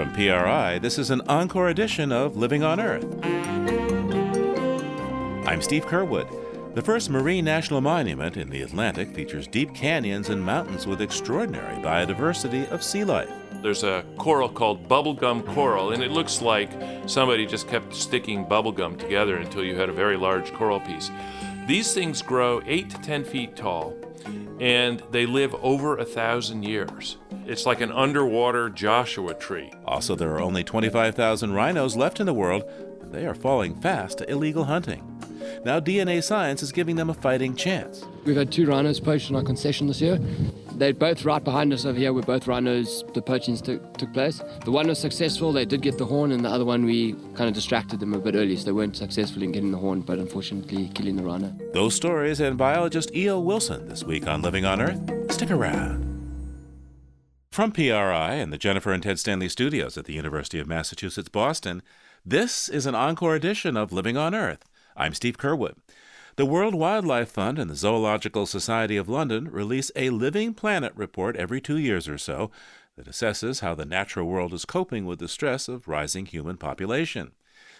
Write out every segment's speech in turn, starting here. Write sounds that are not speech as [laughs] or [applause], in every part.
From PRI, this is an encore edition of Living on Earth. I'm Steve Curwood. The first marine national monument in the Atlantic features deep canyons and mountains with extraordinary biodiversity of sea life. There's a coral called bubblegum coral, and it looks like somebody just kept sticking bubblegum together until you had a very large coral piece. These things grow 8 to 10 feet tall, and they live over a thousand years. It's like an underwater Joshua tree. Also, there are only 25,000 rhinos left in the world. and They are falling fast to illegal hunting. Now, DNA science is giving them a fighting chance. We've had two rhinos poached in our concession this year. They're both right behind us over here where both rhinos, the poachings took, took place. The one was successful, they did get the horn, and the other one, we kind of distracted them a bit early, so they weren't successful in getting the horn, but unfortunately killing the rhino. Those stories and biologist E.O. Wilson this week on Living on Earth. Stick around. From PRI and the Jennifer and Ted Stanley studios at the University of Massachusetts Boston, this is an encore edition of Living on Earth. I'm Steve Curwood. The World Wildlife Fund and the Zoological Society of London release a Living Planet report every two years or so that assesses how the natural world is coping with the stress of rising human population.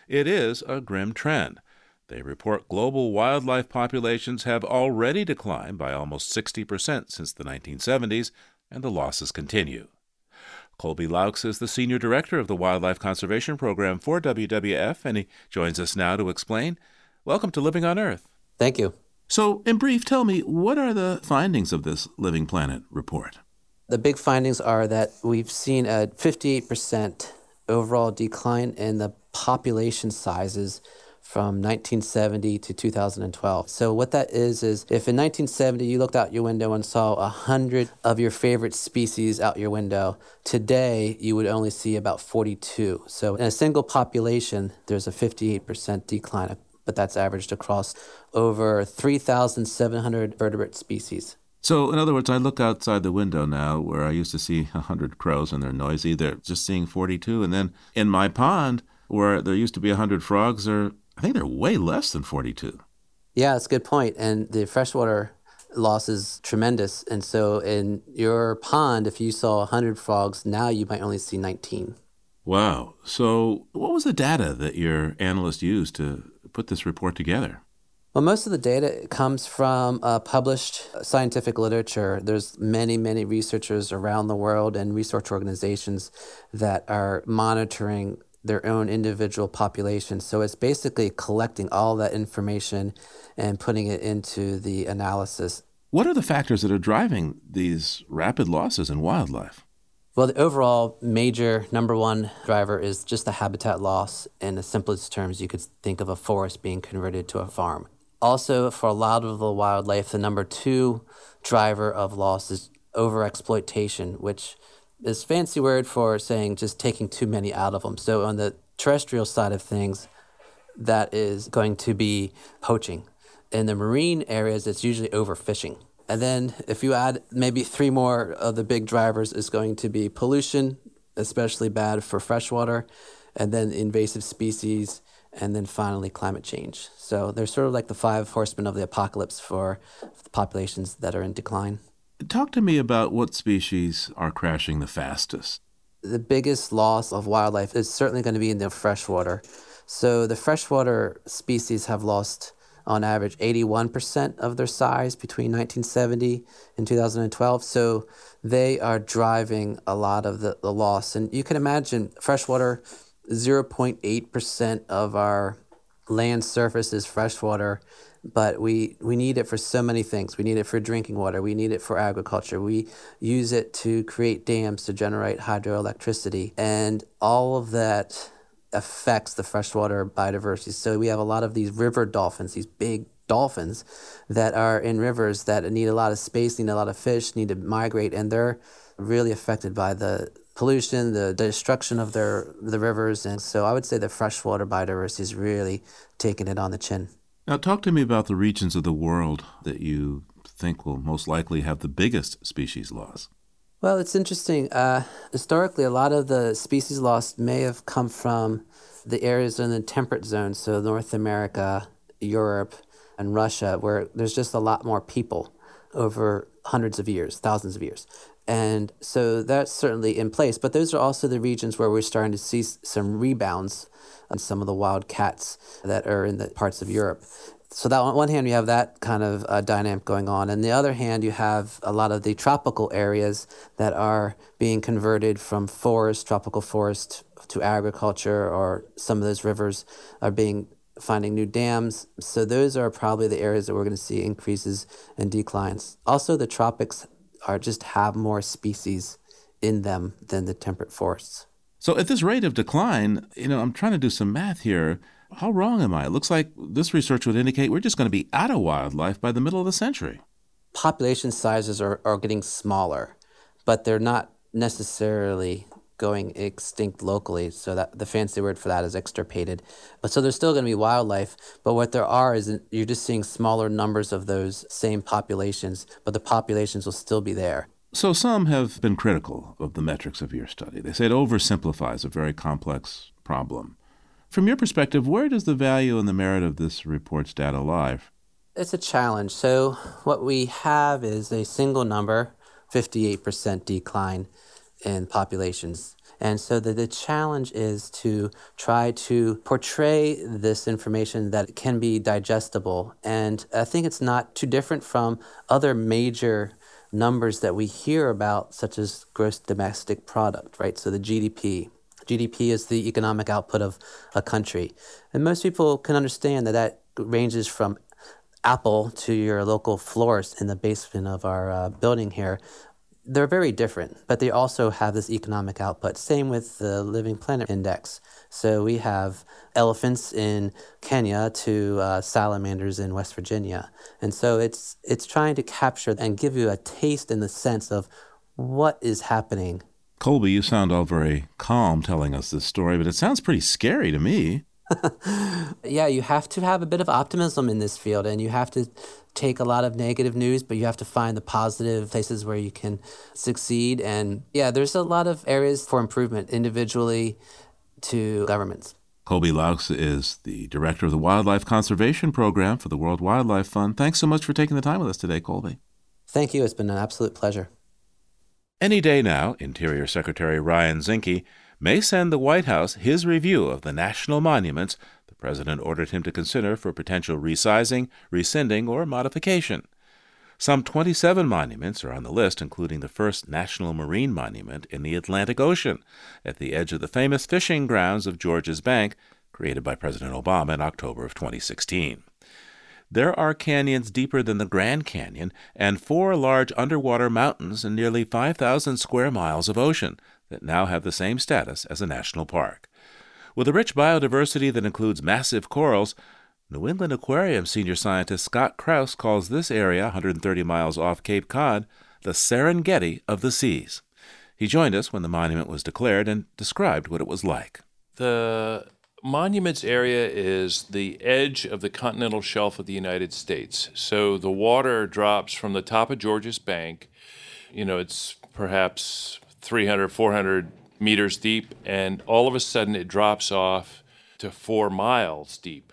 It is a grim trend. They report global wildlife populations have already declined by almost 60% since the 1970s, and the losses continue. Colby Loucks is the Senior Director of the Wildlife Conservation Program for WWF, and he joins us now to explain. Welcome to Living on Earth. Thank you. So, in brief, tell me, what are the findings of this Living Planet report? The big findings are that we've seen a 58% overall decline in the population sizes from 1970 to 2012. So what that is is if in 1970 you looked out your window and saw 100 of your favorite species out your window, today you would only see about 42. So in a single population, there's a 58% decline, but that's averaged across over 3,700 vertebrate species. So, in other words, I look outside the window now where I used to see [laughs] 100 crows and they're noisy. They're just seeing 42. And then in my pond where there used to be 100 frogs, there I think they're way less than 42. Yeah, that's a good point. And the freshwater loss is tremendous. And so in your pond, if you saw 100 frogs, now you might only see 19. Wow. So, what was the data that your analyst used to put this report together? Well, most of the data comes from uh, published scientific literature. There's many, many researchers around the world and research organizations that are monitoring their own individual populations. So it's basically collecting all that information and putting it into the analysis. What are the factors that are driving these rapid losses in wildlife? Well, the overall major number one driver is just the habitat loss. In the simplest terms, you could think of a forest being converted to a farm. Also, for a lot of the wildlife, the number two driver of loss is overexploitation, which is fancy word for saying just taking too many out of them. So on the terrestrial side of things, that is going to be poaching. In the marine areas, it's usually overfishing. And then if you add maybe three more of the big drivers is going to be pollution, especially bad for freshwater, and then invasive species, and then finally climate change. So they're sort of like the five horsemen of the apocalypse for the populations that are in decline. Talk to me about what species are crashing the fastest. The biggest loss of wildlife is certainly going to be in the freshwater. So the freshwater species have lost on average 81% of their size between 1970 and 2012. So they are driving a lot of the, the loss. And you can imagine freshwater, 0.8% of our land surface is freshwater but we, we need it for so many things. We need it for drinking water. We need it for agriculture. We use it to create dams to generate hydroelectricity. And all of that affects the freshwater biodiversity. So we have a lot of these river dolphins, these big dolphins that are in rivers that need a lot of space, need a lot of fish, need to migrate, and they're really affected by the pollution, the destruction of their the rivers. And so I would say the freshwater biodiversity is really taking it on the chin. Now, talk to me about the regions of the world that you think will most likely have the biggest species loss. Well, it's interesting. Uh, historically, a lot of the species lost may have come from the areas in the temperate zone, so North America, Europe, and Russia, where there's just a lot more people over hundreds of years, thousands of years. And so that's certainly in place. But those are also the regions where we're starting to see some rebounds on some of the wild cats that are in the parts of Europe. So that on one hand, you have that kind of uh, dynamic going on. and the other hand, you have a lot of the tropical areas that are being converted from forest, tropical forest, to agriculture, or some of those rivers are being finding new dams. So those are probably the areas that we're going to see increases and declines. Also, the tropics are just have more species in them than the temperate forests. So at this rate of decline, you know, I'm trying to do some math here. How wrong am I? It looks like this research would indicate we're just going to be out of wildlife by the middle of the century. Population sizes are, are getting smaller, but they're not necessarily going extinct locally. So that the fancy word for that is extirpated. But so there's still going to be wildlife, but what there are is you're just seeing smaller numbers of those same populations, but the populations will still be there. So some have been critical of the metrics of your study. They say it oversimplifies a very complex problem. From your perspective, where does the value and the merit of this report's data lie? It's a challenge. So what we have is a single number, 58% decline in populations. And so the, the challenge is to try to portray this information that can be digestible. And I think it's not too different from other major numbers that we hear about, such as gross domestic product, right? So the GDP. GDP is the economic output of a country. And most people can understand that that ranges from Apple to your local florist in the basement of our uh, building here they're very different, but they also have this economic output. Same with the Living Planet Index. So we have elephants in Kenya to uh, salamanders in West Virginia, and so it's it's trying to capture and give you a taste in the sense of what is happening. Colby, you sound all very calm telling us this story, but it sounds pretty scary to me. [laughs] yeah, you have to have a bit of optimism in this field, and you have to take a lot of negative news, but you have to find the positive places where you can succeed. And yeah, there's a lot of areas for improvement individually to governments. Colby Loucks is the director of the Wildlife Conservation Program for the World Wildlife Fund. Thanks so much for taking the time with us today, Colby. Thank you. It's been an absolute pleasure. Any day now, Interior Secretary Ryan Zinke may send the White House his review of the national monuments the President ordered him to consider for potential resizing, rescinding, or modification. Some 27 monuments are on the list, including the first national marine monument in the Atlantic Ocean, at the edge of the famous fishing grounds of Georges Bank, created by President Obama in October of 2016. There are canyons deeper than the Grand Canyon and four large underwater mountains and nearly 5,000 square miles of ocean that now have the same status as a national park. With a rich biodiversity that includes massive corals, New England Aquarium senior scientist Scott Kraus calls this area, 130 miles off Cape Cod, the Serengeti of the seas. He joined us when the monument was declared and described what it was like. The monuments area is the edge of the continental shelf of the United States. So the water drops from the top of Georges Bank. You know, it's perhaps 300, 400 meters deep, and all of a sudden it drops off to four miles deep.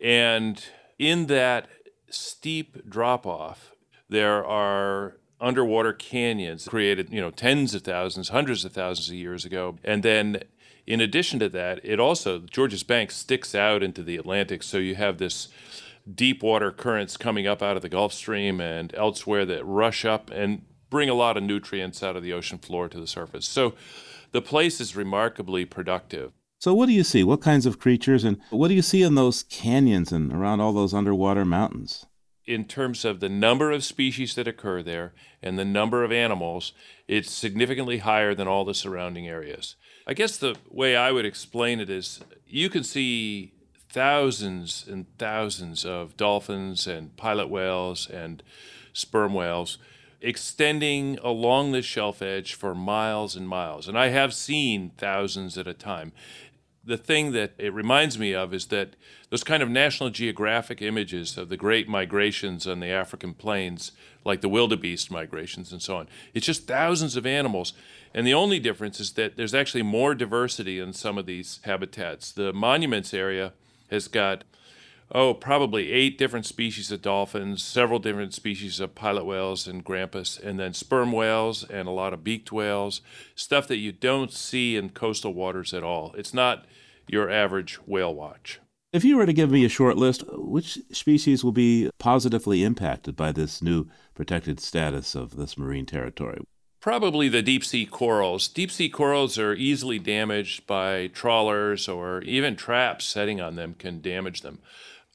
And in that steep drop off, there are underwater canyons created, you know, tens of thousands, hundreds of thousands of years ago. And then in addition to that, it also, Georges Bank sticks out into the Atlantic. So you have this deep water currents coming up out of the Gulf Stream and elsewhere that rush up and bring a lot of nutrients out of the ocean floor to the surface. So the place is remarkably productive. So, what do you see? What kinds of creatures, and what do you see in those canyons and around all those underwater mountains? In terms of the number of species that occur there and the number of animals, it's significantly higher than all the surrounding areas. I guess the way I would explain it is you can see thousands and thousands of dolphins and pilot whales and sperm whales extending along the shelf edge for miles and miles. And I have seen thousands at a time. The thing that it reminds me of is that those kind of National Geographic images of the great migrations on the African plains, like the wildebeest migrations and so on, it's just thousands of animals. And the only difference is that there's actually more diversity in some of these habitats. The monuments area has got oh, probably eight different species of dolphins, several different species of pilot whales and grampus, and then sperm whales and a lot of beaked whales, stuff that you don't see in coastal waters at all. It's not your average whale watch. If you were to give me a short list, which species will be positively impacted by this new protected status of this marine territory? Probably the deep sea corals. Deep sea corals are easily damaged by trawlers or even traps setting on them can damage them.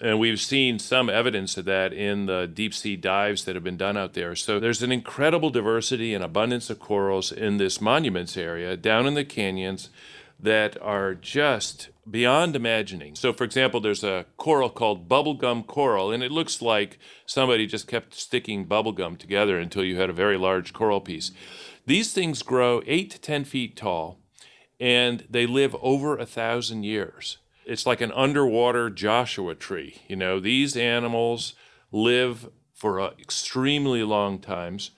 And we've seen some evidence of that in the deep sea dives that have been done out there. So there's an incredible diversity and abundance of corals in this monuments area down in the canyons that are just beyond imagining. So, for example, there's a coral called bubblegum coral, and it looks like somebody just kept sticking bubblegum together until you had a very large coral piece. These things grow eight to 10 feet tall, and they live over a thousand years it's like an underwater Joshua tree. You know, these animals live for uh, extremely long times,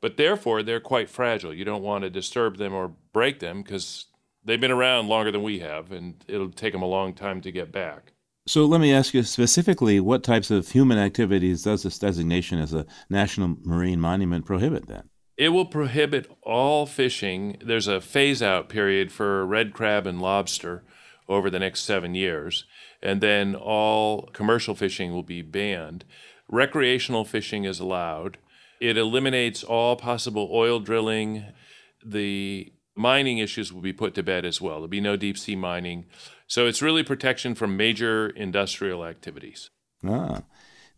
but therefore they're quite fragile. You don't want to disturb them or break them because they've been around longer than we have, and it'll take them a long time to get back. So let me ask you specifically what types of human activities does this designation as a national marine monument prohibit then? It will prohibit all fishing. There's a phase out period for red crab and lobster over the next seven years. And then all commercial fishing will be banned. Recreational fishing is allowed. It eliminates all possible oil drilling. The mining issues will be put to bed as well. There'll be no deep sea mining. So it's really protection from major industrial activities. Ah.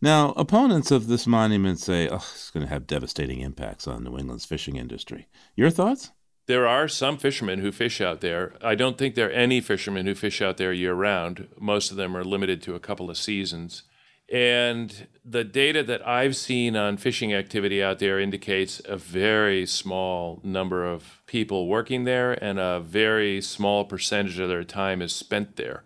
Now, opponents of this monument say, oh, it's going to have devastating impacts on New England's fishing industry. Your thoughts? There are some fishermen who fish out there. I don't think there are any fishermen who fish out there year round. Most of them are limited to a couple of seasons. And the data that I've seen on fishing activity out there indicates a very small number of people working there and a very small percentage of their time is spent there.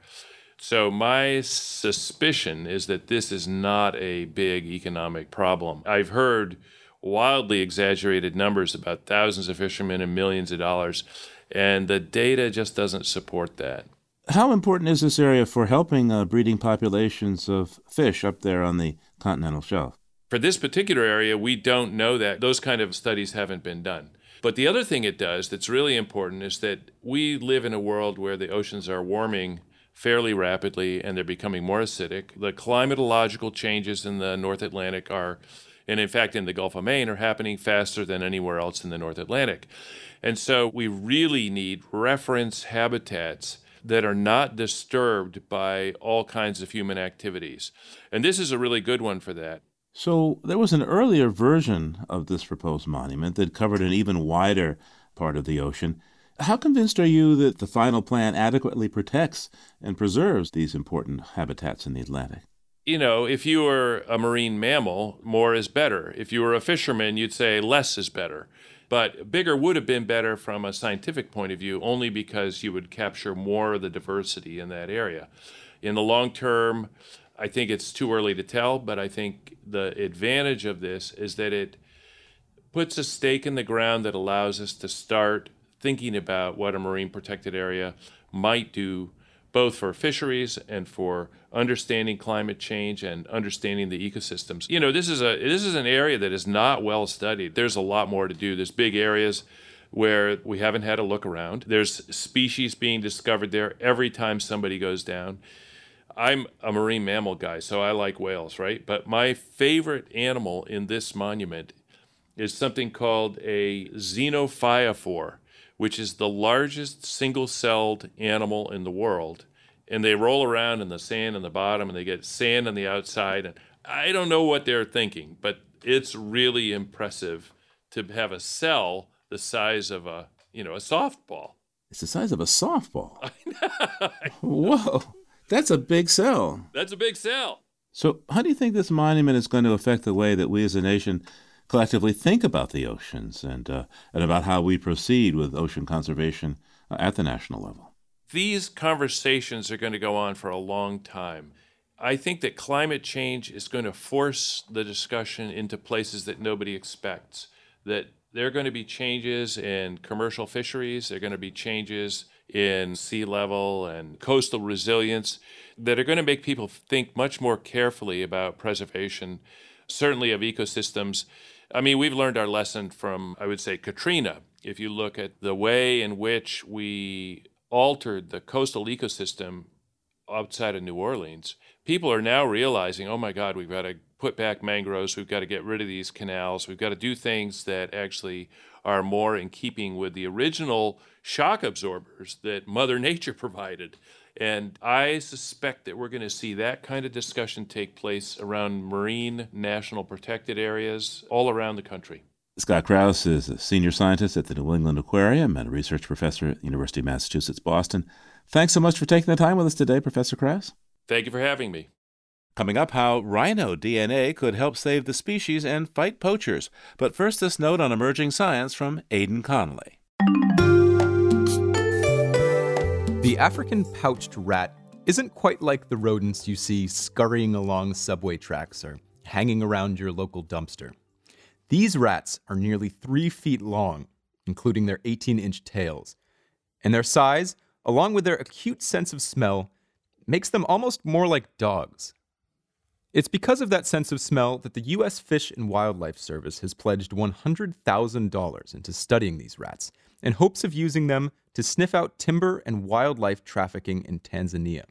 So, my suspicion is that this is not a big economic problem. I've heard wildly exaggerated numbers about thousands of fishermen and millions of dollars, and the data just doesn't support that. How important is this area for helping uh, breeding populations of fish up there on the continental shelf? For this particular area, we don't know that. Those kind of studies haven't been done. But the other thing it does that's really important is that we live in a world where the oceans are warming fairly rapidly and they're becoming more acidic. The climatological changes in the North Atlantic are and in fact in the Gulf of Maine, are happening faster than anywhere else in the North Atlantic. And so we really need reference habitats that are not disturbed by all kinds of human activities. And this is a really good one for that. So there was an earlier version of this proposed monument that covered an even wider part of the ocean. How convinced are you that the final plan adequately protects and preserves these important habitats in the Atlantic? You know, if you were a marine mammal, more is better. If you were a fisherman, you'd say less is better. But bigger would have been better from a scientific point of view, only because you would capture more of the diversity in that area. In the long term, I think it's too early to tell, but I think the advantage of this is that it puts a stake in the ground that allows us to start thinking about what a marine protected area might do both for fisheries and for understanding climate change and understanding the ecosystems. You know, this is a this is an area that is not well studied. There's a lot more to do. There's big areas where we haven't had a look around. There's species being discovered there every time somebody goes down. I'm a marine mammal guy, so I like whales, right? But my favorite animal in this monument is something called a xenophyophore which is the largest single celled animal in the world. And they roll around in the sand on the bottom and they get sand on the outside. And I don't know what they're thinking, but it's really impressive to have a cell the size of a, you know, a softball. It's the size of a softball. [laughs] Whoa, that's a big cell. That's a big cell. So, how do you think this monument is going to affect the way that we as a nation collectively think about the oceans and, uh, and about how we proceed with ocean conservation uh, at the national level. These conversations are going to go on for a long time. I think that climate change is going to force the discussion into places that nobody expects. That There are going to be changes in commercial fisheries, there are going to be changes in sea level and coastal resilience that are going to make people think much more carefully about preservation, certainly of ecosystems. I mean, we've learned our lesson from, I would say, Katrina. If you look at the way in which we altered the coastal ecosystem outside of New Orleans, people are now realizing, oh my God, we've got to put back mangroves, we've got to get rid of these canals, we've got to do things that actually are more in keeping with the original shock absorbers that Mother [laughs] Nature provided. And I suspect that we're going to see that kind of discussion take place around marine national protected areas all around the country. Scott Kraus is a senior scientist at the New England Aquarium and a research professor at the University of Massachusetts Boston. Thanks so much for taking the time with us today, Professor Kraus. Thank you for having me. Coming up, how rhino DNA could help save the species and fight poachers. But first, this note on emerging science from Aidan Connolly. The African pouched rat isn't quite like the rodents you see scurrying along subway tracks or hanging around your local dumpster. These rats are nearly three feet long, including their 18 inch tails, and their size, along with their acute sense of smell, makes them almost more like dogs. It's because of that sense of smell that the U.S. Fish and Wildlife Service has pledged $100,000 into studying these rats in hopes of using them to sniff out timber and wildlife trafficking in Tanzania.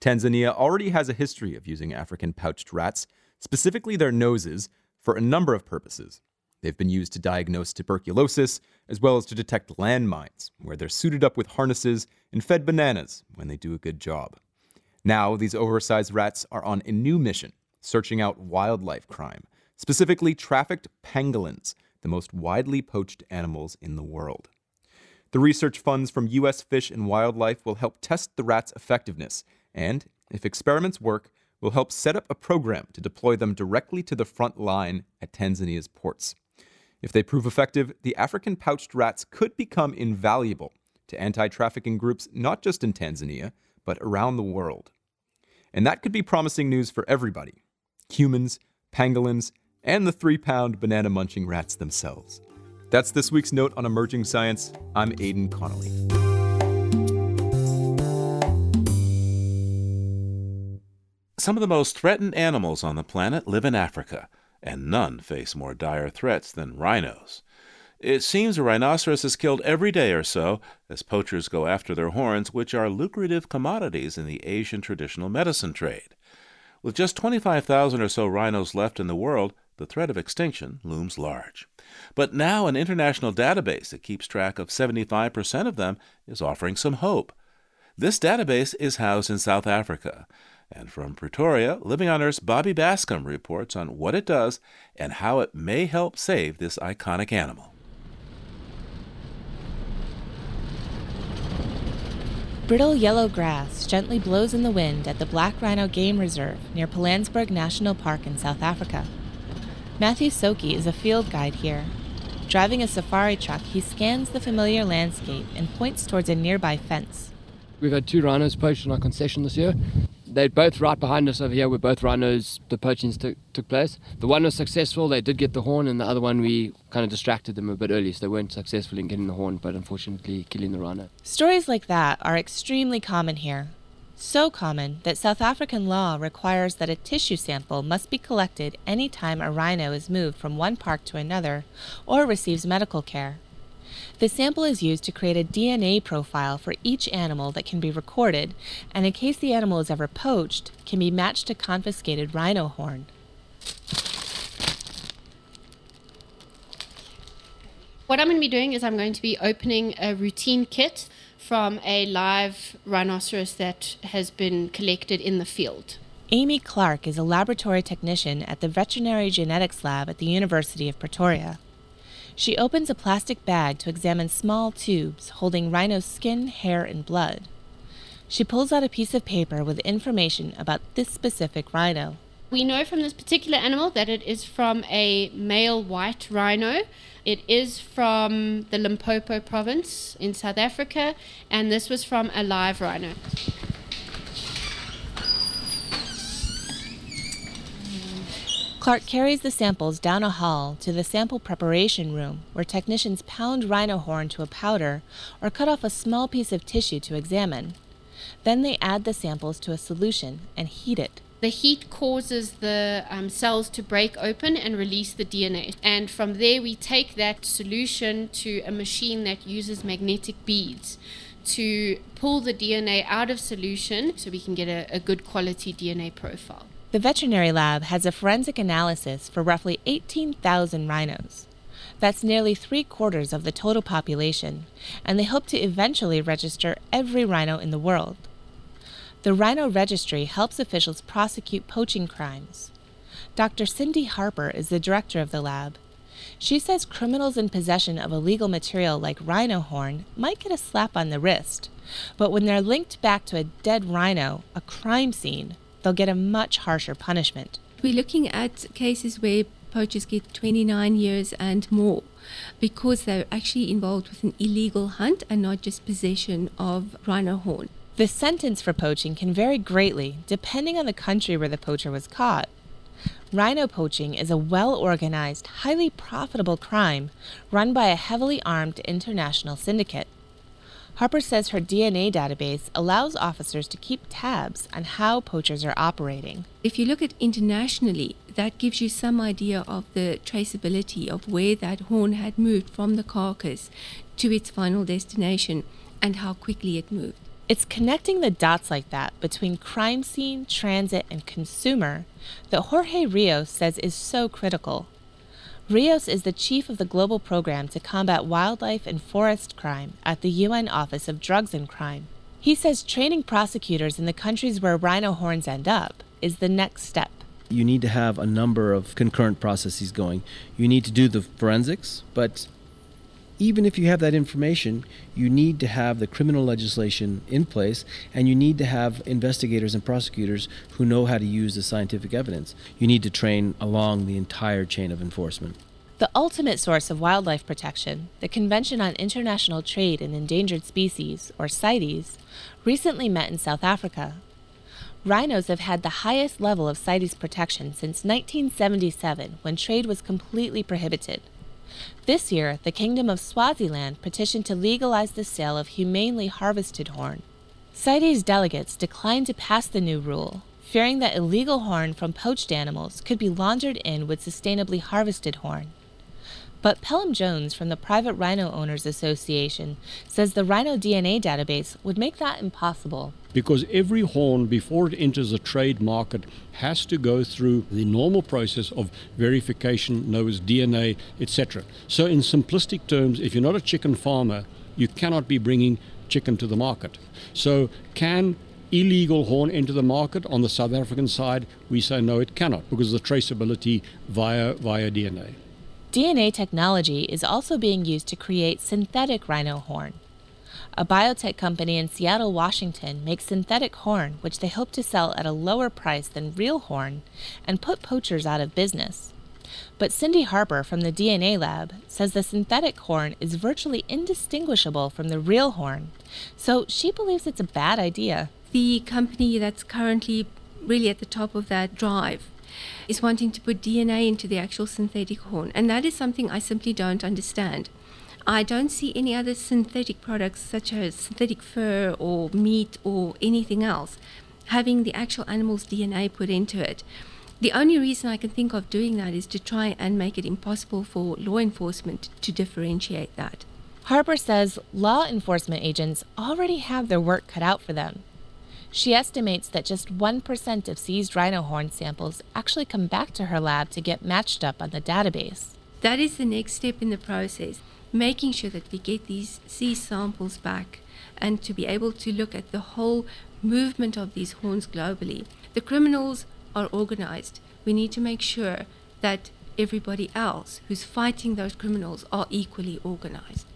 Tanzania already has a history of using African pouched rats, specifically their noses, for a number of purposes. They've been used to diagnose tuberculosis, as well as to detect landmines, where they're suited up with harnesses and fed bananas when they do a good job. Now, these oversized rats are on a new mission, searching out wildlife crime, specifically trafficked pangolins, the most widely poached animals in the world. The research funds from U.S. Fish and Wildlife will help test the rats' effectiveness, and, if experiments work, will help set up a program to deploy them directly to the front line at Tanzania's ports. If they prove effective, the African pouched rats could become invaluable to anti trafficking groups not just in Tanzania, but around the world. And that could be promising news for everybody humans, pangolins, and the three pound banana munching rats themselves. That's this week's note on emerging science. I'm Aidan Connolly. Some of the most threatened animals on the planet live in Africa, and none face more dire threats than rhinos. It seems a rhinoceros is killed every day or so as poachers go after their horns, which are lucrative commodities in the Asian traditional medicine trade. With just 25,000 or so rhinos left in the world, the threat of extinction looms large. But now an international database that keeps track of 75% of them is offering some hope. This database is housed in South Africa. And from Pretoria, Living on Earth's Bobby Bascom reports on what it does and how it may help save this iconic animal. Brittle yellow grass gently blows in the wind at the Black Rhino Game Reserve near Pilanesberg National Park in South Africa. Matthew Soki is a field guide here. Driving a safari truck, he scans the familiar landscape and points towards a nearby fence. We've had two rhinos poached on our concession this year. They're both right behind us over here where both rhinos, the poachings took, took place. The one was successful, they did get the horn, and the other one we kind of distracted them a bit early, so they weren't successful in getting the horn, but unfortunately killing the rhino. Stories like that are extremely common here. So common that South African law requires that a tissue sample must be collected any time a rhino is moved from one park to another or receives medical care. The sample is used to create a DNA profile for each animal that can be recorded, and in case the animal is ever poached, can be matched to confiscated rhino horn. What I'm going to be doing is I'm going to be opening a routine kit from a live rhinoceros that has been collected in the field. Amy Clark is a laboratory technician at the Veterinary Genetics Lab at the University of Pretoria. She opens a plastic bag to examine small tubes holding rhino's skin, hair, and blood. She pulls out a piece of paper with information about this specific rhino. We know from this particular animal that it is from a male white rhino. It is from the Limpopo province in South Africa, and this was from a live rhino. Clark carries the samples down a hall to the sample preparation room where technicians pound rhino horn to a powder or cut off a small piece of tissue to examine. Then they add the samples to a solution and heat it. The heat causes the um, cells to break open and release the DNA. And from there, we take that solution to a machine that uses magnetic beads to pull the DNA out of solution so we can get a, a good quality DNA profile. The veterinary lab has a forensic analysis for roughly 18,000 rhinos. That's nearly three quarters of the total population, and they hope to eventually register every rhino in the world. The Rhino Registry helps officials prosecute poaching crimes. Dr. Cindy Harper is the director of the lab. She says criminals in possession of illegal material like rhino horn might get a slap on the wrist, but when they're linked back to a dead rhino, a crime scene, they'll get a much harsher punishment. We're looking at cases where poachers get 29 years and more because they're actually involved with an illegal hunt and not just possession of rhino horn. The sentence for poaching can vary greatly depending on the country where the poacher was caught. Rhino poaching is a well organized, highly profitable crime run by a heavily armed international syndicate. Harper says her DNA database allows officers to keep tabs on how poachers are operating. If you look at internationally, that gives you some idea of the traceability of where that horn had moved from the carcass to its final destination and how quickly it moved. It's connecting the dots like that between crime scene, transit, and consumer that Jorge Rios says is so critical. Rios is the chief of the global program to combat wildlife and forest crime at the UN Office of Drugs and Crime. He says training prosecutors in the countries where rhino horns end up is the next step. You need to have a number of concurrent processes going. You need to do the forensics, but even if you have that information, you need to have the criminal legislation in place and you need to have investigators and prosecutors who know how to use the scientific evidence. You need to train along the entire chain of enforcement. The ultimate source of wildlife protection, the Convention on International Trade in Endangered Species, or CITES, recently met in South Africa. Rhinos have had the highest level of CITES protection since 1977 when trade was completely prohibited. This year, the Kingdom of Swaziland petitioned to legalize the sale of humanely harvested horn. CITES delegates declined to pass the new rule, fearing that illegal horn from poached animals could be laundered in with sustainably harvested horn. But Pelham Jones from the Private Rhino Owners Association says the rhino DNA database would make that impossible. Because every horn, before it enters a trade market, has to go through the normal process of verification, known as DNA, etc. So, in simplistic terms, if you're not a chicken farmer, you cannot be bringing chicken to the market. So, can illegal horn enter the market on the South African side? We say no, it cannot because of the traceability via via DNA. DNA technology is also being used to create synthetic rhino horn. A biotech company in Seattle, Washington makes synthetic horn, which they hope to sell at a lower price than real horn and put poachers out of business. But Cindy Harper from the DNA lab says the synthetic horn is virtually indistinguishable from the real horn, so she believes it's a bad idea. The company that's currently really at the top of that drive is wanting to put DNA into the actual synthetic horn. And that is something I simply don't understand. I don't see any other synthetic products, such as synthetic fur or meat or anything else, having the actual animal's DNA put into it. The only reason I can think of doing that is to try and make it impossible for law enforcement to differentiate that. Harper says law enforcement agents already have their work cut out for them. She estimates that just 1% of seized rhino horn samples actually come back to her lab to get matched up on the database. That is the next step in the process, making sure that we get these seized samples back and to be able to look at the whole movement of these horns globally. The criminals are organized. We need to make sure that everybody else who's fighting those criminals are equally organized.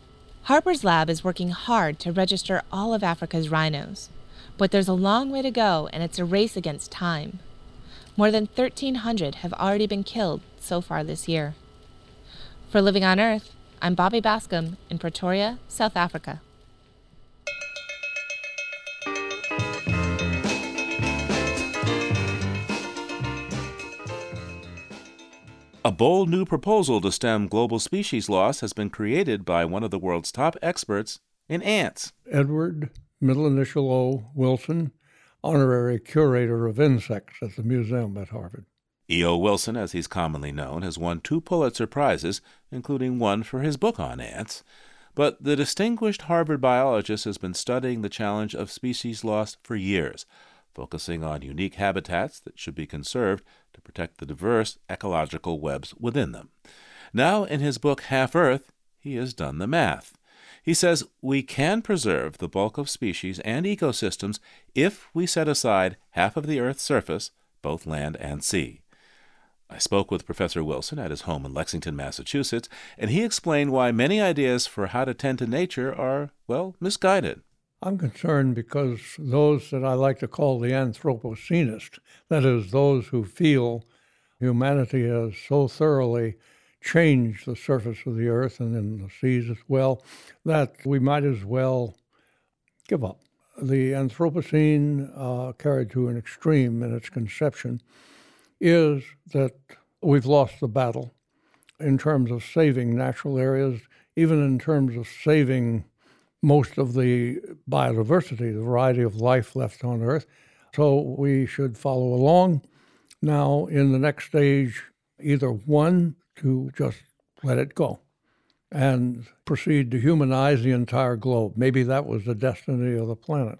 Harper's lab is working hard to register all of Africa's rhinos. But there's a long way to go, and it's a race against time. More than 1,300 have already been killed so far this year. For Living on Earth, I'm Bobby Bascom in Pretoria, South Africa. A bold new proposal to stem global species loss has been created by one of the world's top experts in ants. Edward, middle initial O, Wilson, honorary curator of insects at the museum at Harvard. E.O. Wilson, as he's commonly known, has won two Pulitzer Prizes, including one for his book on ants. But the distinguished Harvard biologist has been studying the challenge of species loss for years, focusing on unique habitats that should be conserved to protect the diverse ecological webs within them. Now, in his book Half Earth, he has done the math. He says we can preserve the bulk of species and ecosystems if we set aside half of the Earth's surface, both land and sea. I spoke with Professor Wilson at his home in Lexington, Massachusetts, and he explained why many ideas for how to tend to nature are, well, misguided. I'm concerned because those that I like to call the Anthropocenists, that is, those who feel humanity has so thoroughly changed the surface of the earth and in the seas as well, that we might as well give up. The Anthropocene, uh, carried to an extreme in its conception, is that we've lost the battle in terms of saving natural areas, even in terms of saving most of the biodiversity, the variety of life left on Earth. So we should follow along. Now, in the next stage, either one, to just let it go and proceed to humanize the entire globe. Maybe that was the destiny of the planet.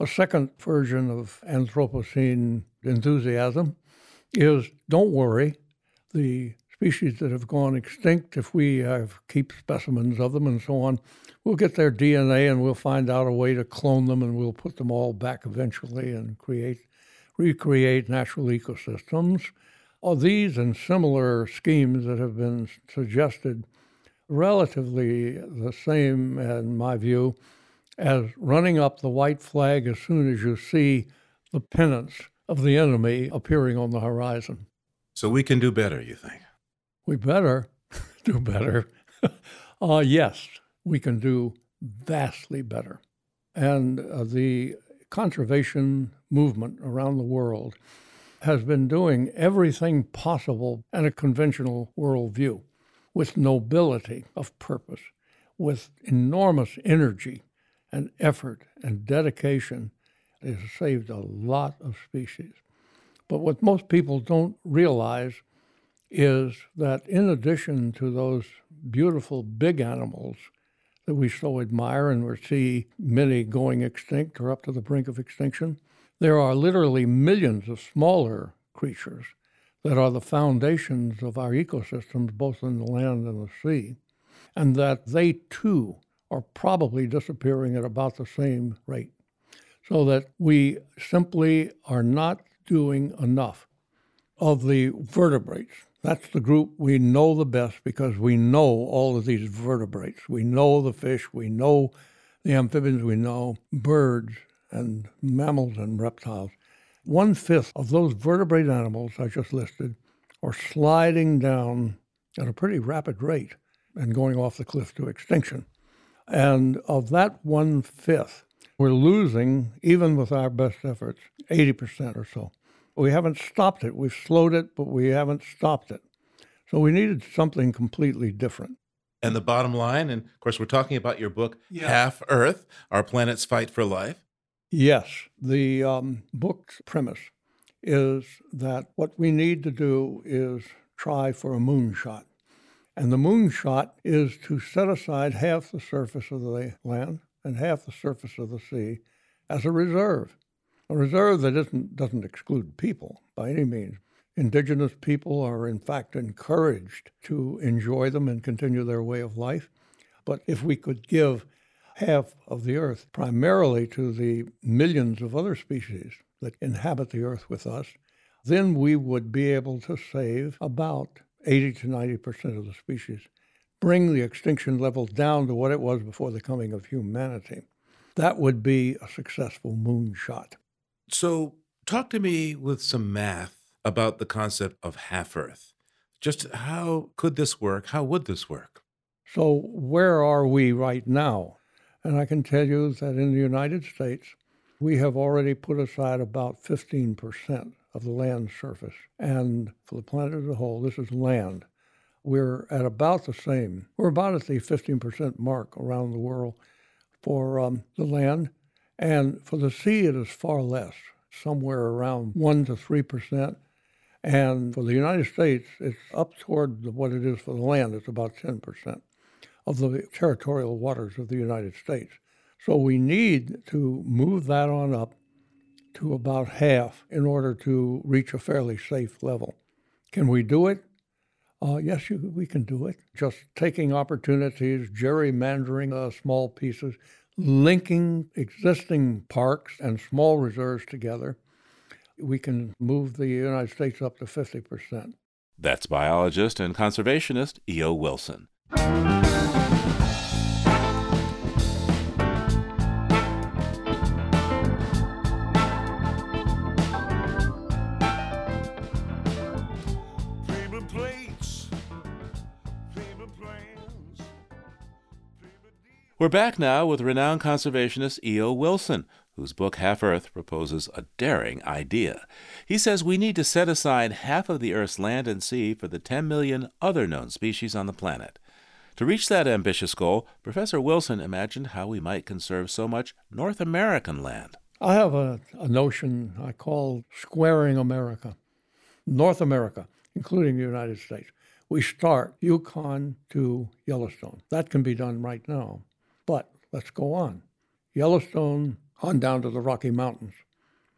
A second version of Anthropocene enthusiasm is don't worry, the species that have gone extinct, if we have, keep specimens of them and so on, we'll get their DNA and we'll find out a way to clone them and we'll put them all back eventually and create, recreate natural ecosystems. All these and similar schemes that have been suggested, relatively the same, in my view, as running up the white flag as soon as you see the pennants of the enemy appearing on the horizon. So we can do better, you think? We better [laughs] do better. [laughs] uh, yes, we can do vastly better. And uh, the conservation movement around the world has been doing everything possible in a conventional worldview with nobility of purpose, with enormous energy and effort and dedication it has saved a lot of species. But what most people don't realize is that in addition to those beautiful big animals that we so admire and we see many going extinct or up to the brink of extinction, there are literally millions of smaller creatures that are the foundations of our ecosystems, both in the land and the sea, and that they too are probably disappearing at about the same rate so that we simply are not doing enough of the vertebrates. That's the group we know the best because we know all of these vertebrates. We know the fish, we know the amphibians, we know birds and mammals and reptiles. One fifth of those vertebrate animals I just listed are sliding down at a pretty rapid rate and going off the cliff to extinction. And of that one fifth, we're losing, even with our best efforts, 80% or so. We haven't stopped it. We've slowed it, but we haven't stopped it. So we needed something completely different. And the bottom line, and of course, we're talking about your book, yeah. Half Earth Our Planet's Fight for Life. Yes. The um, book's premise is that what we need to do is try for a moonshot. And the moonshot is to set aside half the surface of the land and half the surface of the sea as a reserve. A reserve that isn't, doesn't exclude people by any means. Indigenous people are, in fact, encouraged to enjoy them and continue their way of life. But if we could give half of the earth primarily to the millions of other species that inhabit the earth with us, then we would be able to save about 80 to 90 percent of the species bring the extinction level down to what it was before the coming of humanity. That would be a successful moonshot. So, talk to me with some math about the concept of half Earth. Just how could this work? How would this work? So, where are we right now? And I can tell you that in the United States, we have already put aside about 15% of the land surface. And for the planet as a whole, this is land. We're at about the same. We're about at the 15% mark around the world for um, the land. And for the sea, it is far less, somewhere around 1 to 3%. And for the United States, it's up toward what it is for the land. It's about 10% of the territorial waters of the United States. So we need to move that on up to about half in order to reach a fairly safe level. Can we do it? Uh, yes, you, we can do it. Just taking opportunities, gerrymandering uh, small pieces, linking existing parks and small reserves together, we can move the United States up to 50%. That's biologist and conservationist E.O. Wilson. We're back now with renowned conservationist E.O. Wilson, whose book Half Earth proposes a daring idea. He says we need to set aside half of the Earth's land and sea for the 10 million other known species on the planet. To reach that ambitious goal, Professor Wilson imagined how we might conserve so much North American land. I have a, a notion I call squaring America, North America, including the United States. We start Yukon to Yellowstone. That can be done right now. But let's go on. Yellowstone on down to the Rocky Mountains.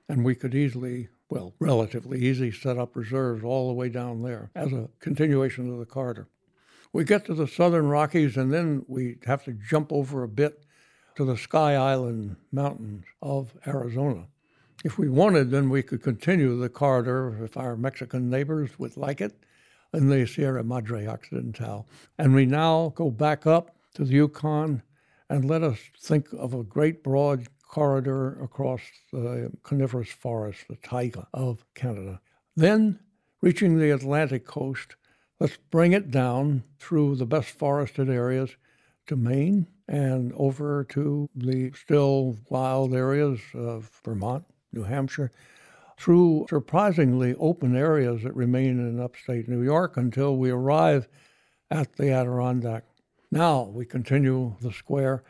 And we could easily, well, relatively easy, set up reserves all the way down there as a continuation of the corridor. We get to the southern Rockies, and then we have to jump over a bit to the Sky Island Mountains of Arizona. If we wanted, then we could continue the corridor if our Mexican neighbors would like it in the Sierra Madre Occidental. And we now go back up to the Yukon and let us think of a great broad corridor across the coniferous forest, the taiga of Canada. Then, reaching the Atlantic coast, let's bring it down through the best forested areas to Maine and over to the still wild areas of Vermont, New Hampshire, through surprisingly open areas that remain in upstate New York until we arrive at the Adirondack now we continue the square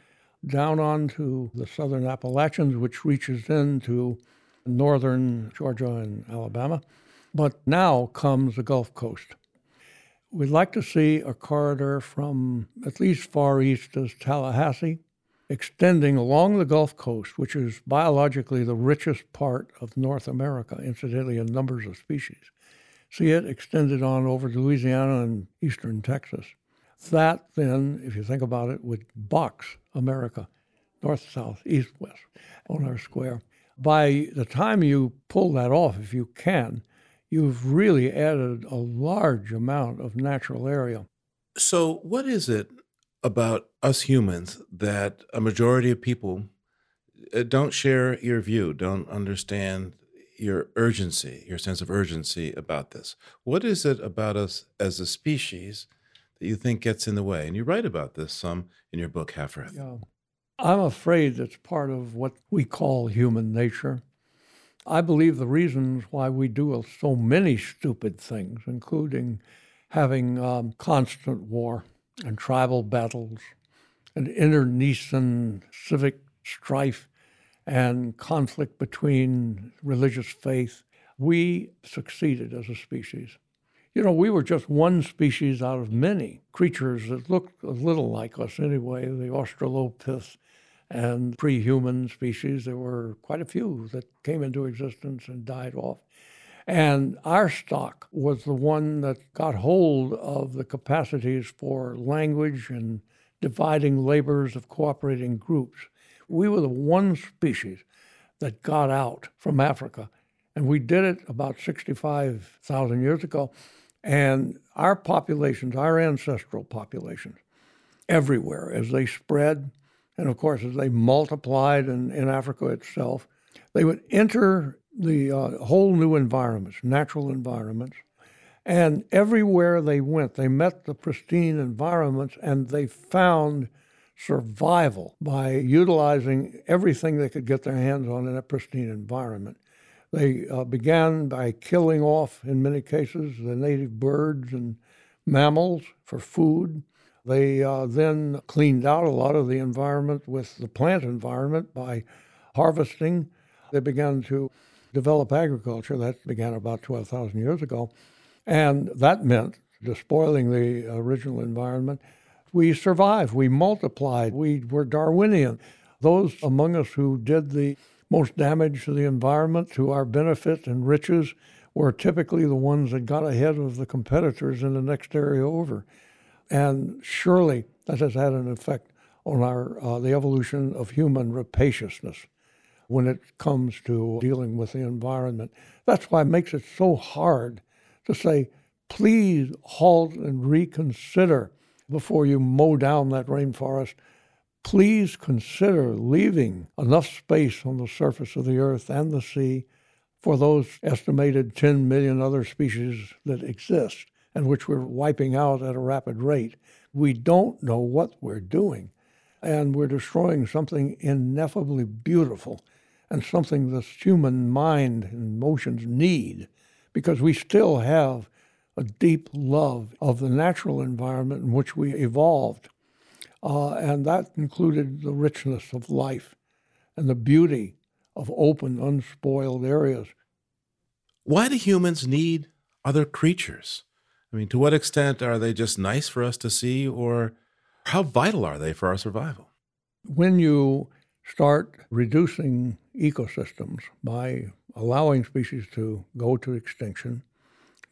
down onto the southern Appalachians, which reaches into northern Georgia and Alabama. But now comes the Gulf Coast. We'd like to see a corridor from at least far east as Tallahassee, extending along the Gulf Coast, which is biologically the richest part of North America, incidentally, in numbers of species. See it extended on over to Louisiana and eastern Texas. That then, if you think about it, would box America north, south, east, west on our square. By the time you pull that off, if you can, you've really added a large amount of natural area. So, what is it about us humans that a majority of people uh, don't share your view, don't understand your urgency, your sense of urgency about this? What is it about us as a species that you think gets in the way? And you write about this some in your book, Half Earth. Yeah. I'm afraid it's part of what we call human nature. I believe the reasons why we do so many stupid things, including having um, constant war and tribal battles and internecine civic strife and conflict between religious faith, we succeeded as a species. You know, we were just one species out of many creatures that looked a little like us anyway, the Australopiths and pre human species. There were quite a few that came into existence and died off. And our stock was the one that got hold of the capacities for language and dividing labors of cooperating groups. We were the one species that got out from Africa. And we did it about 65,000 years ago. And our populations, our ancestral populations, everywhere, as they spread, and of course, as they multiplied in, in Africa itself, they would enter the uh, whole new environments, natural environments. And everywhere they went, they met the pristine environments and they found survival by utilizing everything they could get their hands on in a pristine environment. They uh, began by killing off, in many cases, the native birds and mammals for food. They uh, then cleaned out a lot of the environment with the plant environment by harvesting. They began to develop agriculture. That began about 12,000 years ago. And that meant despoiling the original environment. We survived, we multiplied, we were Darwinian. Those among us who did the most damage to the environment to our benefit and riches were typically the ones that got ahead of the competitors in the next area over. And surely that has had an effect on our uh, the evolution of human rapaciousness when it comes to dealing with the environment. That's why it makes it so hard to say, please halt and reconsider before you mow down that rainforest. Please consider leaving enough space on the surface of the earth and the sea for those estimated 10 million other species that exist and which we're wiping out at a rapid rate. We don't know what we're doing, and we're destroying something ineffably beautiful and something the human mind and emotions need because we still have a deep love of the natural environment in which we evolved. Uh, and that included the richness of life and the beauty of open, unspoiled areas. Why do humans need other creatures? I mean, to what extent are they just nice for us to see, or how vital are they for our survival? When you start reducing ecosystems by allowing species to go to extinction,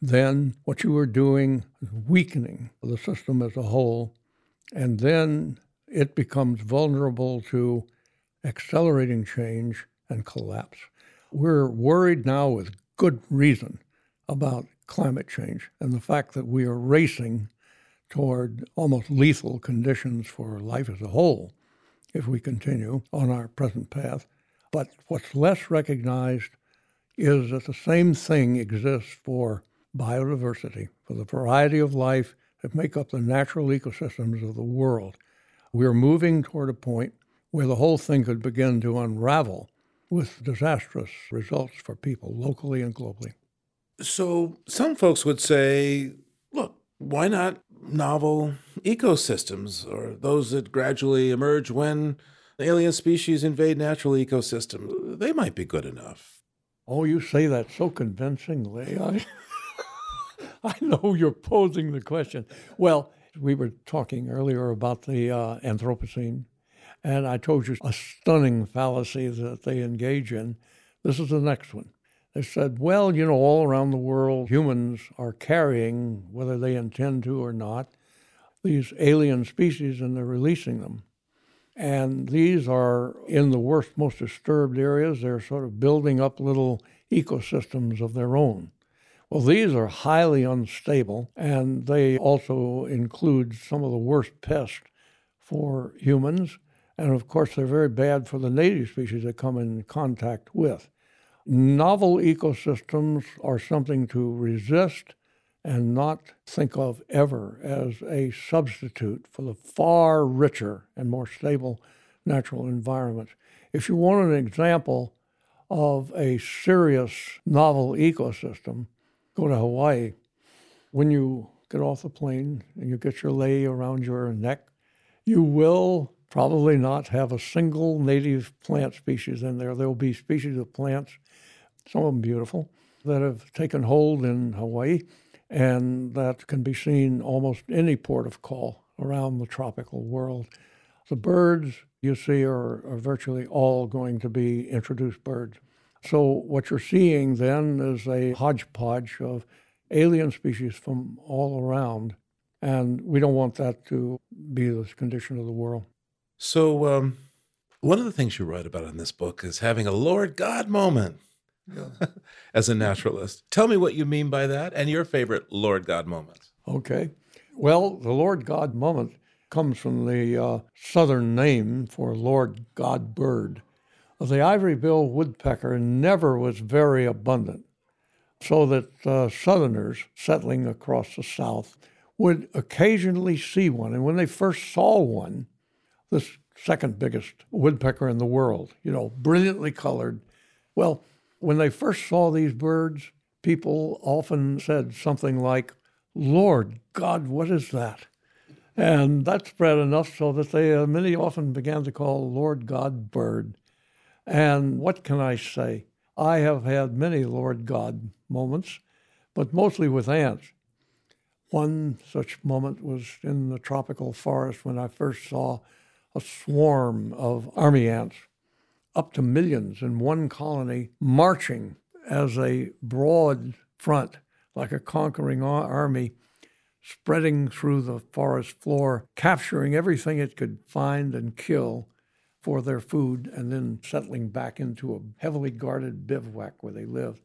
then what you are doing is weakening the system as a whole, and then it becomes vulnerable to accelerating change and collapse. We're worried now with good reason about climate change and the fact that we are racing toward almost lethal conditions for life as a whole if we continue on our present path. But what's less recognized is that the same thing exists for biodiversity, for the variety of life that make up the natural ecosystems of the world. We're moving toward a point where the whole thing could begin to unravel with disastrous results for people locally and globally. So, some folks would say, look, why not novel ecosystems or those that gradually emerge when alien species invade natural ecosystems? They might be good enough. Oh, you say that so convincingly. I, [laughs] [laughs] I know you're posing the question. Well, we were talking earlier about the uh, Anthropocene, and I told you a stunning fallacy that they engage in. This is the next one. They said, well, you know, all around the world, humans are carrying, whether they intend to or not, these alien species and they're releasing them. And these are in the worst, most disturbed areas. They're sort of building up little ecosystems of their own. Well, these are highly unstable, and they also include some of the worst pests for humans. And of course, they're very bad for the native species they come in contact with. Novel ecosystems are something to resist and not think of ever as a substitute for the far richer and more stable natural environment. If you want an example of a serious novel ecosystem, go to Hawaii. When you get off the plane and you get your lei around your neck, you will probably not have a single native plant species in there. There will be species of plants some of them beautiful, that have taken hold in Hawaii and that can be seen almost any port of call around the tropical world. The birds you see are, are virtually all going to be introduced birds. So, what you're seeing then is a hodgepodge of alien species from all around, and we don't want that to be the condition of the world. So, um, one of the things you write about in this book is having a Lord God moment yeah. [laughs] as a naturalist. Tell me what you mean by that and your favorite Lord God moment. Okay. Well, the Lord God moment comes from the uh, southern name for Lord God bird. The ivory billed woodpecker never was very abundant, so that uh, southerners settling across the south would occasionally see one. And when they first saw one, the second biggest woodpecker in the world, you know, brilliantly colored, well, When they first saw these birds, people often said something like, Lord God, what is that? And that spread enough so that they uh, many often began to call Lord God bird. And what can I say? I have had many Lord God moments, but mostly with ants. One such moment was in the tropical forest when I first saw a swarm of army ants, up to millions in one colony, marching as a broad front, like a conquering army, spreading through the forest floor, capturing everything it could find and kill for their food, and then settling back into a heavily guarded bivouac where they lived.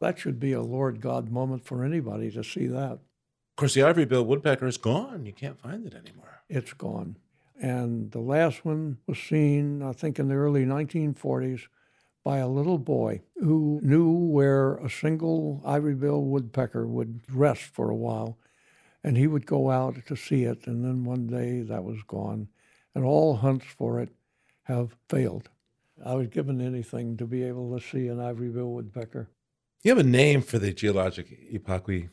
That should be a Lord God moment for anybody to see that. Of course, the ivory-billed woodpecker is gone. You can't find it anymore. It's gone. And the last one was seen, I think, in the early 1940s by a little boy who knew where a single ivory-billed woodpecker would rest for a while. And he would go out to see it, and then one day that was gone. And all hunts for it have failed. I was given anything to be able to see an ivory-billed woodpecker. You have a name for the geologic epoch we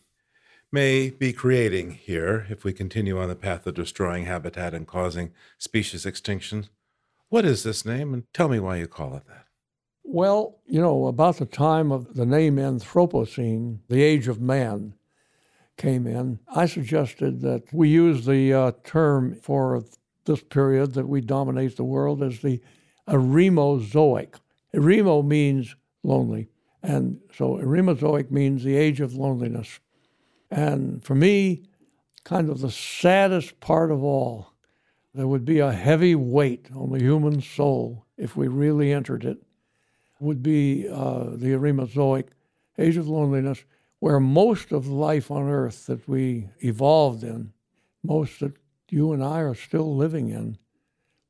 may be creating here if we continue on the path of destroying habitat and causing species extinction. What is this name, and tell me why you call it that? Well, you know, about the time of the name Anthropocene, the age of man came in, I suggested that we use the uh, term for this period that we dominate the world as the Eremozoic. Eremo means lonely. And so Eremozoic means the age of loneliness. And for me, kind of the saddest part of all, there would be a heavy weight on the human soul if we really entered it, would be uh, the Eremozoic age of loneliness, where most of life on earth that we evolved in, most that you and I are still living in,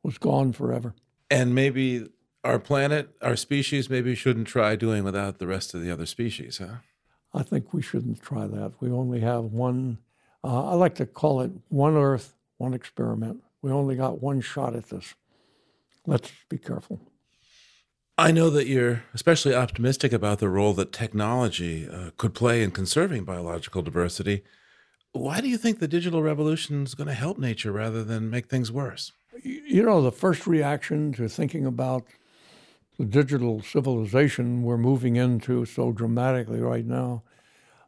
was gone forever. And maybe our planet, our species, maybe shouldn't try doing without the rest of the other species, huh? I think we shouldn't try that. We only have one, uh, I like to call it one Earth, one experiment. We only got one shot at this. Let's be careful. I know that you're especially optimistic about the role that technology uh, could play in conserving biological diversity. Why do you think the digital revolution is going to help nature rather than make things worse? You know, the first reaction to thinking about the digital civilization we're moving into so dramatically right now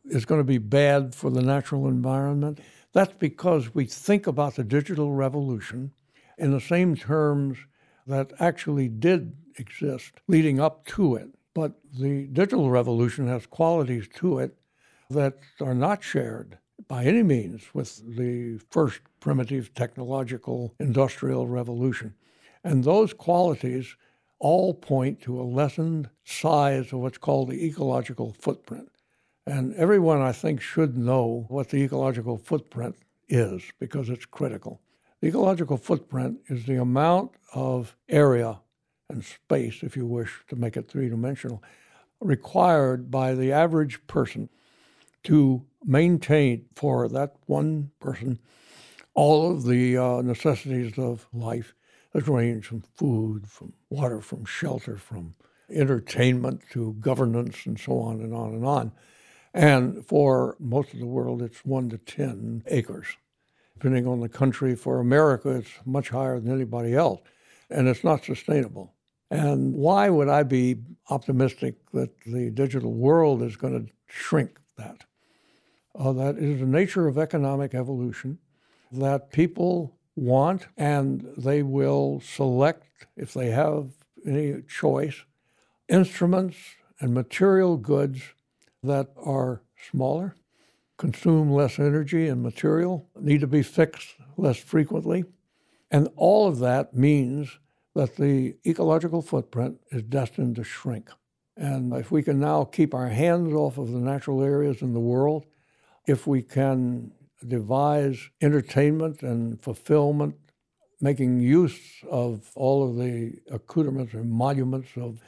is going to be bad for the natural environment. That's because we think about the digital revolution in the same terms that actually did exist leading up to it. But the digital revolution has qualities to it that are not shared by any means with the first primitive technological industrial revolution. And those qualities all point to a lessened size of what's called the ecological footprint. And everyone, I think, should know what the ecological footprint is because it's critical. The ecological footprint is the amount of area and space, if you wish to make it three dimensional, required by the average person to maintain for that one person all of the uh, necessities of life that range from food, from water, from shelter, from entertainment to governance, and so on and on and on. And for most of the world, it's one to 10 acres. Depending on the country, for America, it's much higher than anybody else, and it's not sustainable. And why would I be optimistic that the digital world is going to shrink that? Uh, that is the nature of economic evolution, that people want and they will select, if they have any choice, instruments and material goods that are smaller, consume less energy and material, need to be fixed less frequently. And all of that means that the ecological footprint is destined to shrink. And if we can now keep our hands off of the natural areas in the world, if we can devise entertainment and fulfillment, making use of all of the accoutrements and monuments of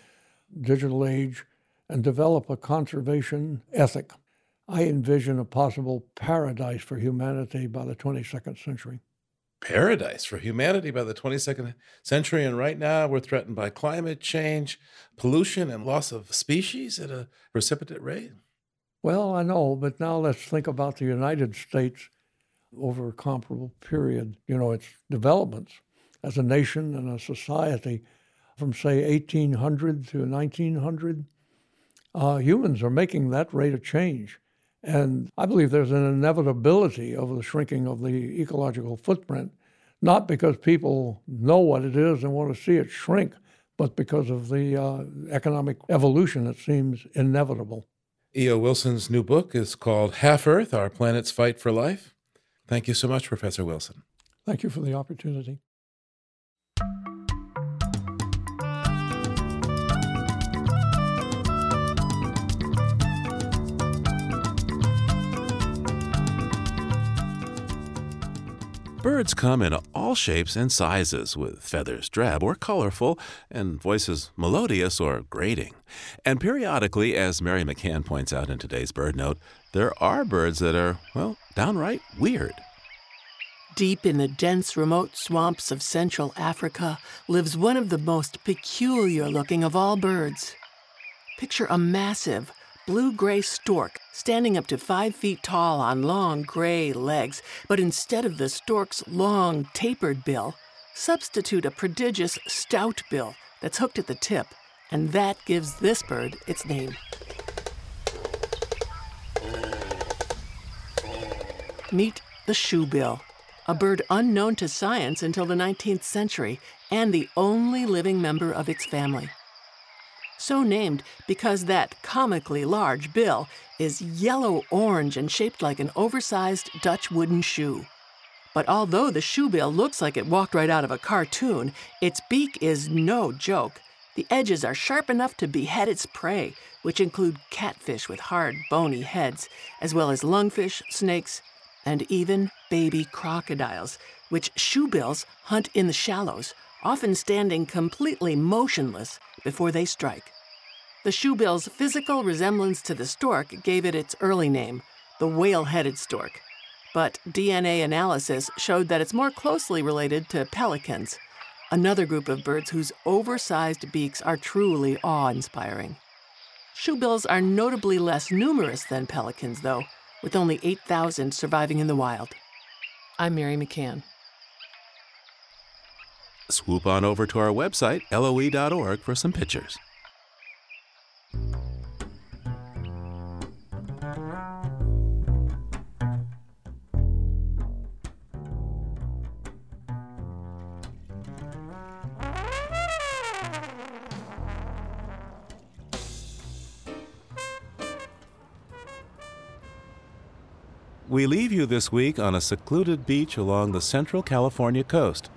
digital age, and develop a conservation ethic. I envision a possible paradise for humanity by the 22nd century. paradise for humanity by the 22nd century. And right now, we're threatened by climate change, pollution, and loss of species at a precipitate rate. Well, I know, but now let's think about the United States over a comparable period, you know, its developments as a nation and a society from, say, 1800 to 1900. Uh, humans are making that rate of change. And I believe there's an inevitability of the shrinking of the ecological footprint, not because people know what it is and want to see it shrink, but because of the uh, economic evolution that seems inevitable. E.O. Wilson's new book is called Half Earth Our Planet's Fight for Life. Thank you so much, Professor Wilson. Thank you for the opportunity. Birds come in all shapes and sizes, with feathers drab or colorful, and voices melodious or grating. And periodically, as Mary McCann points out in today's BirdNote, there are birds that are, well, downright weird. Deep in the dense, remote swamps of Central Africa lives one of the most peculiar looking of all birds. Picture a massive, blue gray stork standing up to five feet tall on long gray legs, but instead of the stork's long, tapered bill, substitute a prodigious stout bill that's hooked at the tip, and that gives this bird its name. Meet the shoebill, a bird unknown to science until the 19th century and the only living member of its family so named because that comically large bill is yellow orange and shaped like an oversized Dutch wooden shoe. But although the shoebill looks like it walked right out of a cartoon, its beak is no joke. The edges are sharp enough to behead its prey, which include catfish with hard, bony heads, as well as lungfish, snakes, and even baby crocodiles, which shoebills hunt in the shallows, often standing completely motionless before they strike. The shoebill's physical resemblance to the stork gave it its early name, the whale headed stork. But DNA analysis showed that it's more closely related to pelicans, another group of birds whose oversized beaks are truly awe inspiring. Shoebills are notably less numerous than pelicans, though, with only 8,000 surviving in the wild. I'm Mary McCann. Swoop on over to our website, loe.org, for some pictures. We leave you this week on a secluded beach along the central California coast.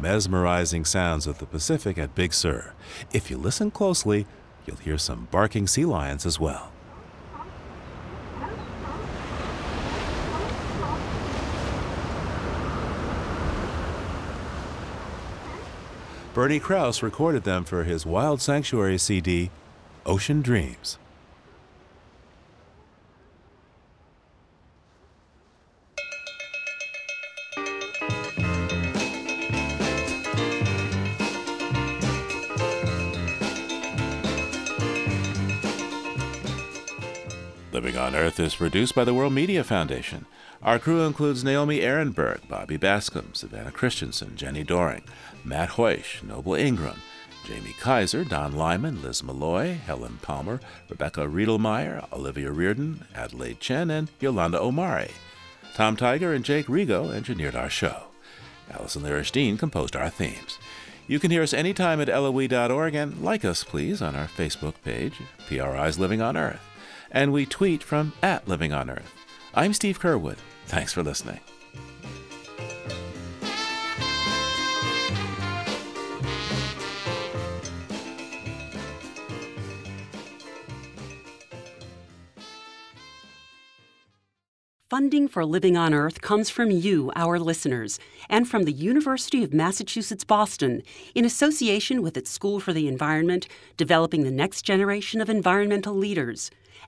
Mesmerizing sounds of the Pacific at Big Sur. If you listen closely, you'll hear some barking sea lions as well. Bernie Krause recorded them for his Wild Sanctuary CD, Ocean Dreams. Is produced by the World Media Foundation. Our crew includes Naomi Arenberg, Bobby Bascomb, Savannah Christiansen, Jenni Doering, Matt Hoisch, Noble Ingram, Jaime Kaiser, Don Lyman, Liz Malloy, Helen Palmer, Rebecca Redelmeier, Olivia Reardon, Adelaide Chen, and Yolanda Omari. Tom Tiger and Jake Rigo engineered our show. Allison Lirish composed our themes. You can hear us anytime at LOE.org and like us, please, on our Facebook page, PRI's Living on Earth. And we tweet from at Living on Earth. I'm Steve Curwood. Thanks for listening. Funding for Living on Earth comes from you, our listeners, and from the University of Massachusetts Boston, in association with its School for the Environment, developing the next generation of environmental leaders,